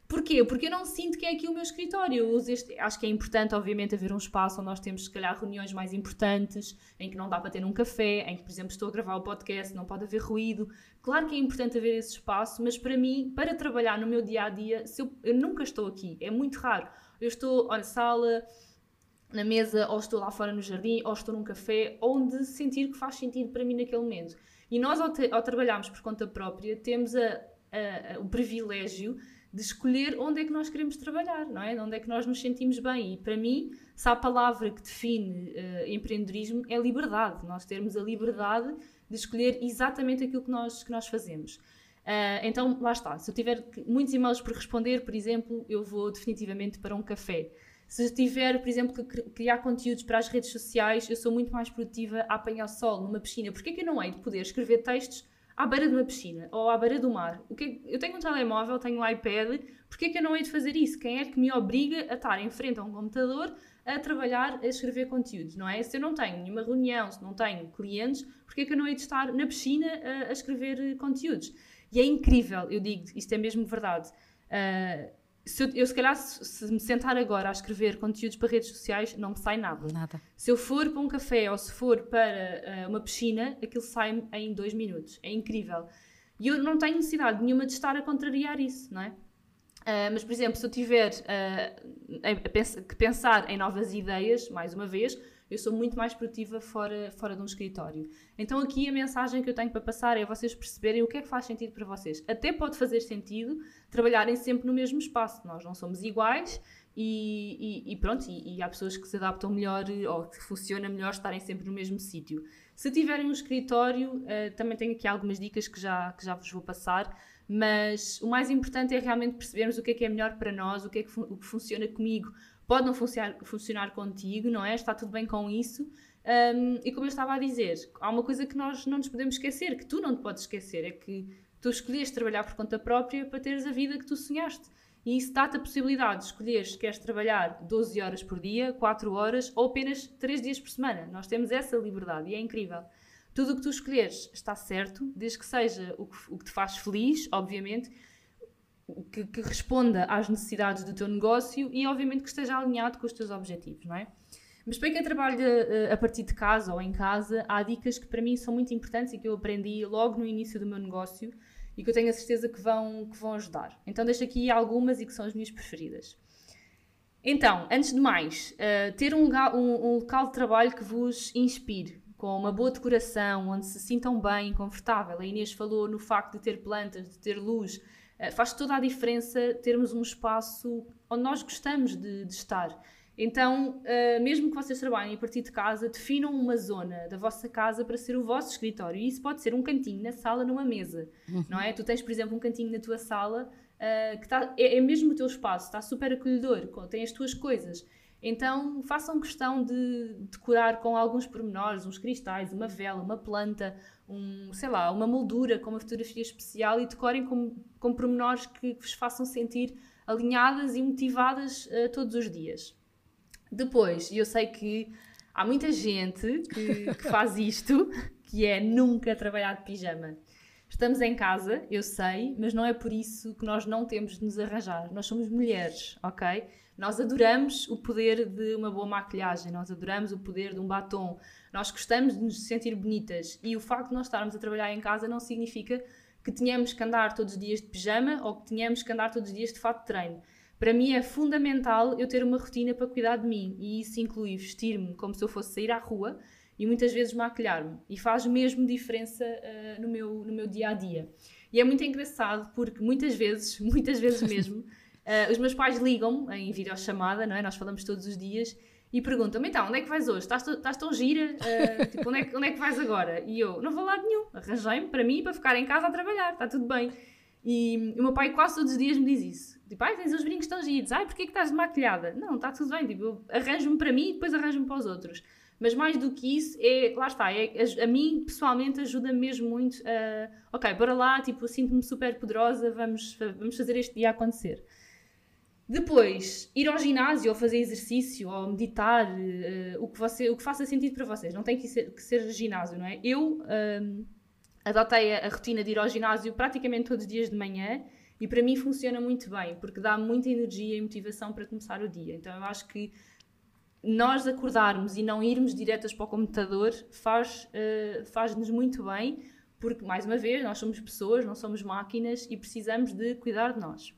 S1: Porquê? Porque eu não sinto que é aqui o meu escritório. Eu uso este, acho que é importante, obviamente, haver um espaço onde nós temos, se calhar, reuniões mais importantes, em que não dá para ter um café, em que, por exemplo, estou a gravar o podcast, não pode haver ruído. Claro que é importante haver esse espaço, mas para mim, para trabalhar no meu dia a dia, eu, nunca estou aqui. É muito raro. Eu estou na sala, na mesa, ou estou lá fora no jardim, ou estou num café, onde sentir que faz sentido para mim naquele momento. E nós, ao, te, ao trabalharmos por conta própria, temos a, a, o privilégio de escolher onde é que nós queremos trabalhar, não é? Onde é que nós nos sentimos bem. E para mim, se há a palavra que define uh, empreendedorismo é liberdade. Nós termos a liberdade de escolher exatamente aquilo que nós, que nós fazemos. Uh, então, lá está. Se eu tiver muitos e-mails por responder, por exemplo, eu vou definitivamente para um café. Se tiver, por exemplo, que criar conteúdos para as redes sociais, eu sou muito mais produtiva a apanhar sol numa piscina. Porquê que eu não hei de poder escrever textos à beira de uma piscina ou à beira do mar. O que é, eu tenho um telemóvel, tenho um iPad, porquê é que eu não hei de fazer isso? Quem é que me obriga a estar em frente a um computador a trabalhar, a escrever conteúdos, não é? Se eu não tenho nenhuma reunião, se não tenho clientes, porquê é que eu não hei de estar na piscina a, a escrever conteúdos? E é incrível, eu digo, isto é mesmo verdade. Uh, se eu, eu, se calhar, se, me sentar agora a escrever conteúdos para redes sociais, não me sai nada.
S2: Nada.
S1: Se eu for para um café ou se for para uh, uma piscina, aquilo sai-me em dois minutos. É incrível. E eu não tenho necessidade nenhuma de estar a contrariar isso, não é? Uh, mas, por exemplo, se eu tiver uh, a, a que pensar em novas ideias, mais uma vez, eu sou muito mais produtiva fora, fora de um escritório. Então, aqui a mensagem que eu tenho para passar é vocês perceberem o que é que faz sentido para vocês. Até pode fazer sentido trabalharem sempre no mesmo espaço. Nós não somos iguais e, e, e pronto, e, e, há pessoas que se adaptam melhor ou que funciona melhor estarem sempre no mesmo sítio. Se tiverem um escritório, uh, também tenho aqui algumas dicas que já, que já vos vou passar, mas o mais importante é realmente percebermos o que é que é melhor para nós, o que é que, o que funciona comigo, pode não funcionar, funcionar contigo, não é? Está tudo bem com isso. Um, e como eu estava a dizer, há uma coisa que nós não nos podemos esquecer, que tu não te podes esquecer, é que tu escolheste trabalhar por conta própria para teres a vida que tu sonhaste. E isso dá-te a possibilidade de escolher se queres trabalhar 12 horas por dia, 4 horas ou apenas 3 dias por semana. Nós temos essa liberdade e é incrível. Tudo o que tu escolheres está certo, desde que seja o que, o que te faz feliz, obviamente, que, que, responda às necessidades do teu negócio e, obviamente, que esteja alinhado com os teus objetivos, não é? Mas para quem trabalha uh, a partir de casa ou em casa, há dicas que para mim são muito importantes e que eu aprendi logo no início do meu negócio e que eu tenho a certeza que vão, que vão ajudar. Então deixo aqui algumas e que são as minhas preferidas. Então, antes de mais, uh, ter um, um, um, local de trabalho que vos inspire, com uma boa decoração, onde se sintam bem, confortável. A Inês falou no facto de ter plantas, de ter luz. Uh, faz toda a diferença termos um espaço onde nós gostamos de, de estar. Então, uh, mesmo que vocês trabalhem a partir de casa, definam uma zona da vossa casa para ser o vosso escritório. E isso pode ser um cantinho na sala, numa mesa, uhum. não é? Tu tens, por exemplo, um cantinho na tua sala uh, que tá, é, é, mesmo o teu espaço, está super acolhedor, tem as tuas coisas. Então, façam questão de decorar com alguns pormenores, uns cristais, uma vela, uma planta, um, sei lá, uma moldura com uma fotografia especial e decorem com, com pormenores que vos façam sentir alinhadas e motivadas uh, todos os dias. Depois, eu sei que há muita gente que, que faz isto, que é nunca trabalhar de pijama. Estamos em casa, eu sei, mas não é por isso que nós não temos de nos arranjar. Nós somos mulheres, ok? Nós adoramos o poder de uma boa maquilhagem, nós adoramos o poder de um batom, nós gostamos de nos sentir bonitas e o facto de nós estarmos a trabalhar em casa não significa que tenhamos que andar todos os dias de pijama ou que tenhamos que andar todos os dias de fato de treino. Para mim é fundamental eu ter uma rotina para cuidar de mim e isso inclui vestir-me como se eu fosse sair à rua e muitas vezes maquilhar-me e faz mesmo diferença uh, no, meu, no meu dia a dia. E é muito engraçado porque muitas vezes, muitas vezes mesmo, uh, os meus pais ligam-me em videochamada, não é? Nós falamos todos os dias e perguntam-me então, onde é que vais hoje? Estás, estás tão gira? Uh, tipo, onde é, que, onde é que vais agora? E eu, não vou lá nenhum, arranjei-me para mim para ficar em casa a trabalhar, está tudo bem. E o meu pai quase todos os dias me diz isso. Tipo, ai, tens os brincos tão giros. Ai, porquê que estás maquilhada? Não, está tudo bem. Tipo, arranjo-me para mim e depois arranjo-me para os outros. Mas mais do que isso, é, lá está, é, a, a mim pessoalmente ajuda mesmo muito a, ok, bora lá, tipo, sinto-me super poderosa, vamos, vamos fazer este dia acontecer. Depois, ir ao ginásio ou fazer exercício ou meditar, uh, o, que você, o que faça sentido para vocês. Não tem que ser, que ser ginásio, não é? Eu um, adotei a, a, rotina de ir ao ginásio praticamente todos os dias de manhã e para mim funciona muito bem, porque dá muita energia e motivação para começar o dia. Então eu acho que nós acordarmos e não irmos diretas para o computador faz, uh, faz-nos muito bem, porque, mais uma vez, nós somos pessoas, não somos máquinas e precisamos de cuidar de nós.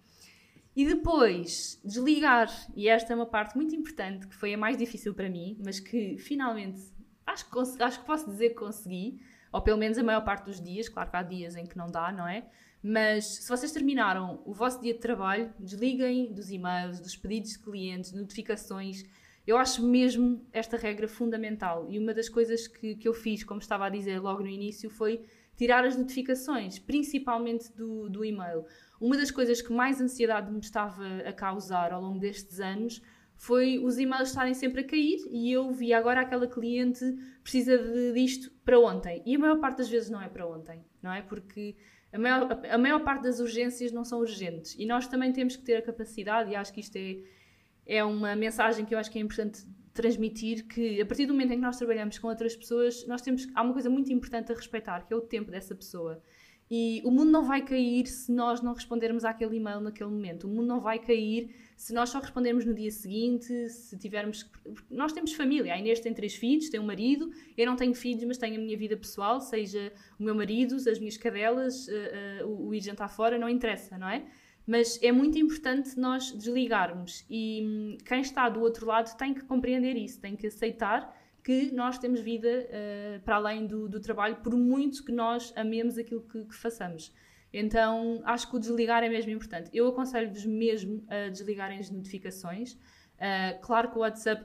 S1: E depois, desligar. E esta é uma parte muito importante, que foi a mais difícil para mim, mas que finalmente acho que, acho que posso dizer que consegui, ou pelo menos a maior parte dos dias. Claro que há dias em que não dá, não é? Mas se vocês terminaram o vosso dia de trabalho, desliguem dos e-mails, dos pedidos de clientes, notificações. Eu acho mesmo esta regra fundamental. E uma das coisas que, que eu fiz, como estava a dizer logo no início, foi tirar as notificações, principalmente do, do e-mail. Uma das coisas que mais ansiedade me estava a causar ao longo destes anos foi os e-mails estarem sempre a cair e eu vi agora aquela cliente precisa de, disto para ontem. E a maior parte das vezes não é para ontem, não é? Porque a maior, a maior parte das urgências não são urgentes e nós também temos que ter a capacidade, e acho que isto é, é uma mensagem que eu acho que é importante transmitir que a partir do momento em que nós trabalhamos com outras pessoas, nós temos há uma coisa muito importante a respeitar, que é o tempo dessa pessoa. E o mundo não vai cair se nós não respondermos àquele e-mail naquele momento. O mundo não vai cair se nós só respondermos no dia seguinte, se tivermos. Nós temos família. A Inês tem três filhos, tem um marido. Eu não tenho filhos, mas tenho a minha vida pessoal, seja o meu marido, as minhas cadelas, uh, uh, o ir jantar fora, não interessa, não é? Mas é muito importante nós desligarmos. E hum, quem está do outro lado tem que compreender isso, tem que aceitar que nós temos vida uh, para além do, do, trabalho, por muito que nós amemos aquilo que, que, façamos. Então, acho que o desligar é mesmo importante. Eu aconselho-vos mesmo a desligarem as notificações. Uh, claro que o WhatsApp,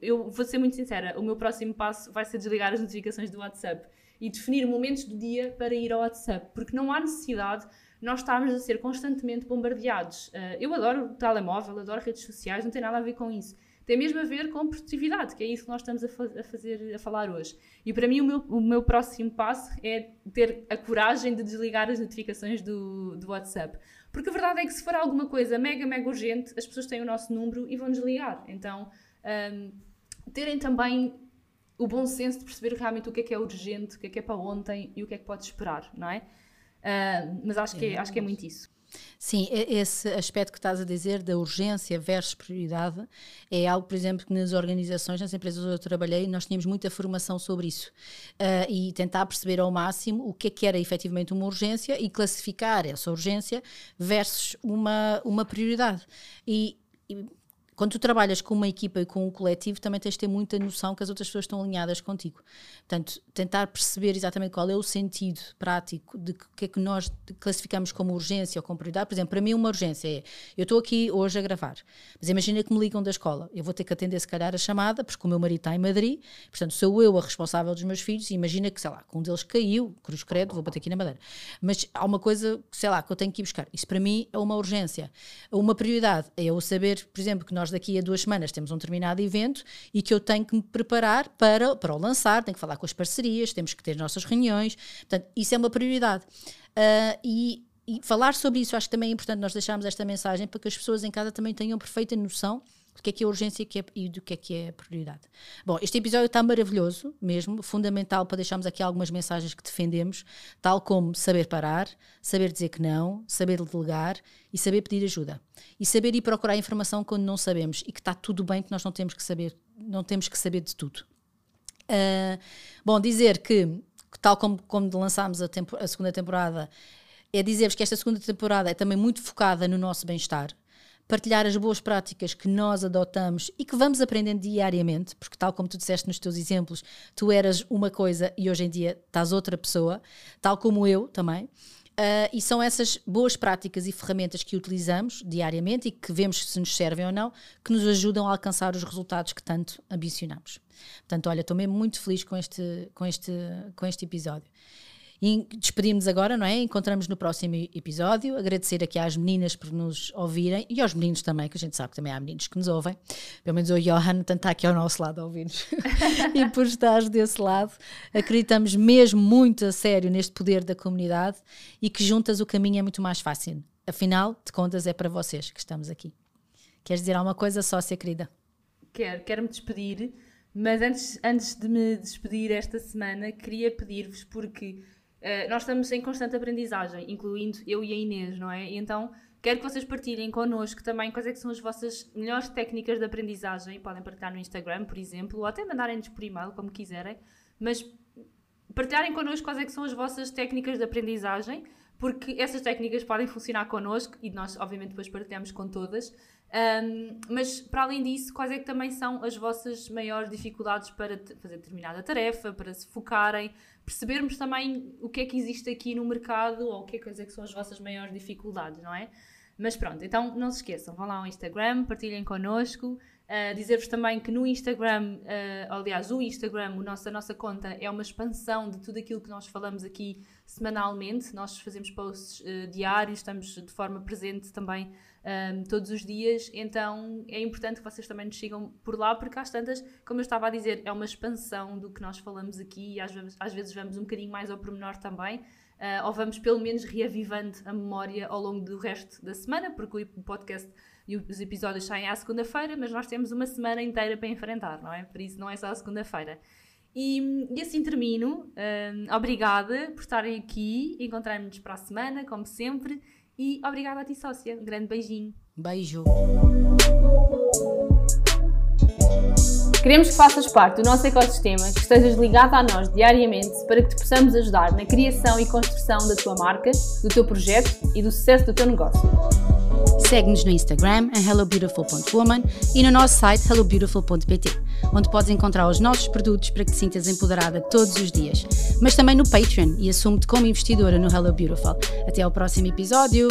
S1: eu vou ser muito sincera, o meu próximo passo vai ser desligar as notificações do WhatsApp e definir momentos do dia para ir ao WhatsApp, porque não há necessidade nós estarmos a ser constantemente bombardeados. Uh, eu adoro o telemóvel, adoro redes sociais, não tem nada a ver com isso tem mesmo a ver com produtividade, que é isso que nós estamos a, fa a fazer, a falar hoje. E para mim o meu, o meu próximo passo é ter a coragem de desligar as notificações do, do WhatsApp. Porque a verdade é que se for alguma coisa mega, mega urgente, as pessoas têm o nosso número e vão desligar. Então, um, terem também o bom senso de perceber realmente o que é que é urgente, o que é que é para ontem e o que é que pode esperar, não é? Uh, mas acho que é, acho que é muito isso.
S2: Sim, esse aspecto que estás a dizer da urgência versus prioridade é algo, por exemplo, que nas organizações, nas empresas onde eu trabalhei, nós tínhamos muita formação sobre isso uh, e tentar perceber ao máximo o que é que era efetivamente uma urgência e classificar essa urgência versus uma, uma prioridade. E, e quando tu trabalhas com uma equipa e com um coletivo, também tens de ter muita noção que as outras pessoas estão alinhadas contigo. Portanto, tentar perceber exatamente qual é o sentido prático de que é que nós classificamos como urgência ou como prioridade. Por exemplo, para mim uma urgência é, eu estou aqui hoje a gravar, mas imagina que me ligam da escola, eu vou ter que atender se calhar a chamada, porque o meu marido está em Madrid, portanto sou eu a responsável dos meus filhos e imagina que, sei lá, que um deles caiu, cruz credo, vou bater aqui na madeira. Mas há uma coisa, sei lá, que eu tenho que ir buscar. Isso para mim é uma urgência. Uma prioridade é eu saber, por exemplo, que nós daqui a duas semanas temos um determinado evento e que eu tenho que me preparar para, para o lançar, tenho que falar com as parcerias, temos que ter nossas reuniões, portanto, isso é uma prioridade. Uh, e, e falar sobre isso acho que também é importante nós deixarmos esta mensagem para que as pessoas em casa também tenham perfeita noção do que é que é urgência e do que é que é prioridade. Bom, este episódio está maravilhoso mesmo, fundamental para deixarmos aqui algumas mensagens que defendemos, tal como saber parar, saber dizer que não, saber delegar e saber pedir ajuda. E saber ir procurar informação quando não sabemos e que está tudo bem que nós não temos que saber, não temos que saber de tudo. Uh, bom, dizer que, que, tal como, como lançámos a, a segunda temporada, é dizer-vos que esta segunda temporada é também muito focada no nosso bem-estar partilhar as boas práticas que nós adotamos e que vamos aprendendo diariamente, porque, tal como tu disseste nos teus exemplos, tu eras uma coisa e hoje em dia estás outra pessoa, tal como eu também. Uh, e são essas boas práticas e ferramentas que utilizamos diariamente e que vemos se nos servem ou não, que nos ajudam a alcançar os resultados que tanto ambicionamos. Portanto, olha, estou mesmo muito feliz com este, com este, com este episódio. E despedimos agora, não é? Encontramos no próximo episódio. Agradecer aqui às meninas por nos ouvirem e aos meninos também, que a gente sabe que também há meninos que nos ouvem. Pelo menos o Johan tanto está aqui ao nosso lado a ouvir-nos. e por estar desse lado, acreditamos mesmo muito a sério neste poder da comunidade e que juntas o caminho é muito mais fácil. Afinal de contas, é para vocês que estamos aqui. Queres dizer alguma coisa, sócia querida?
S1: Quero, quero me despedir, mas antes, antes de me despedir esta semana, queria pedir-vos, porque Uh, nós estamos em constante aprendizagem, incluindo eu e a Inês, não é? E então quero que vocês partilhem connosco também quais é que são as vossas melhores técnicas de aprendizagem. Podem partilhar no Instagram, por exemplo, ou até mandarem-nos por e-mail, como quiserem. Mas partilharem connosco quais é que são as vossas técnicas de aprendizagem, porque essas técnicas podem funcionar connosco e nós, obviamente, depois partilhamos com todas. Um, mas, para além disso, quais é que também são as vossas maiores dificuldades para fazer determinada tarefa, para se focarem, percebermos também o que é que existe aqui no mercado ou o que é que são as vossas maiores dificuldades, não é? Mas pronto, então não se esqueçam, vão lá ao Instagram, partilhem connosco. Uh, Dizer-vos também que no Instagram, uh, aliás, o Instagram, o nosso, a nossa conta é uma expansão de tudo aquilo que nós falamos aqui semanalmente. Nós fazemos posts uh, diários, estamos de forma presente também um, todos os dias, então é importante que vocês também nos sigam por lá, porque às tantas, como eu estava a dizer, é uma expansão do que nós falamos aqui e às vezes, às vezes vamos um bocadinho mais ao pormenor também. Uh, ou vamos pelo menos reavivando a memória ao longo do resto da semana, porque o podcast e os episódios saem à segunda-feira, mas nós temos uma semana inteira para enfrentar, não é? Por isso não é só a segunda-feira. E, e, assim termino. Um, obrigada por estarem aqui. Encontramos-nos para a semana, como sempre. E obrigada a ti, sócia. Um grande beijinho.
S2: Beijo.
S1: Queremos que faças parte do nosso ecossistema, que estejas ligado a nós diariamente para que te possamos ajudar na criação e construção da tua marca, do teu projeto e do sucesso do teu negócio.
S2: Segue-nos no Instagram em hellobeautiful.woman e no nosso site hellobeautiful.pt, onde podes encontrar os nossos produtos para que te sintas empoderada todos os dias, mas também no Patreon e assume-te como investidora no Hello Beautiful. Até ao próximo episódio!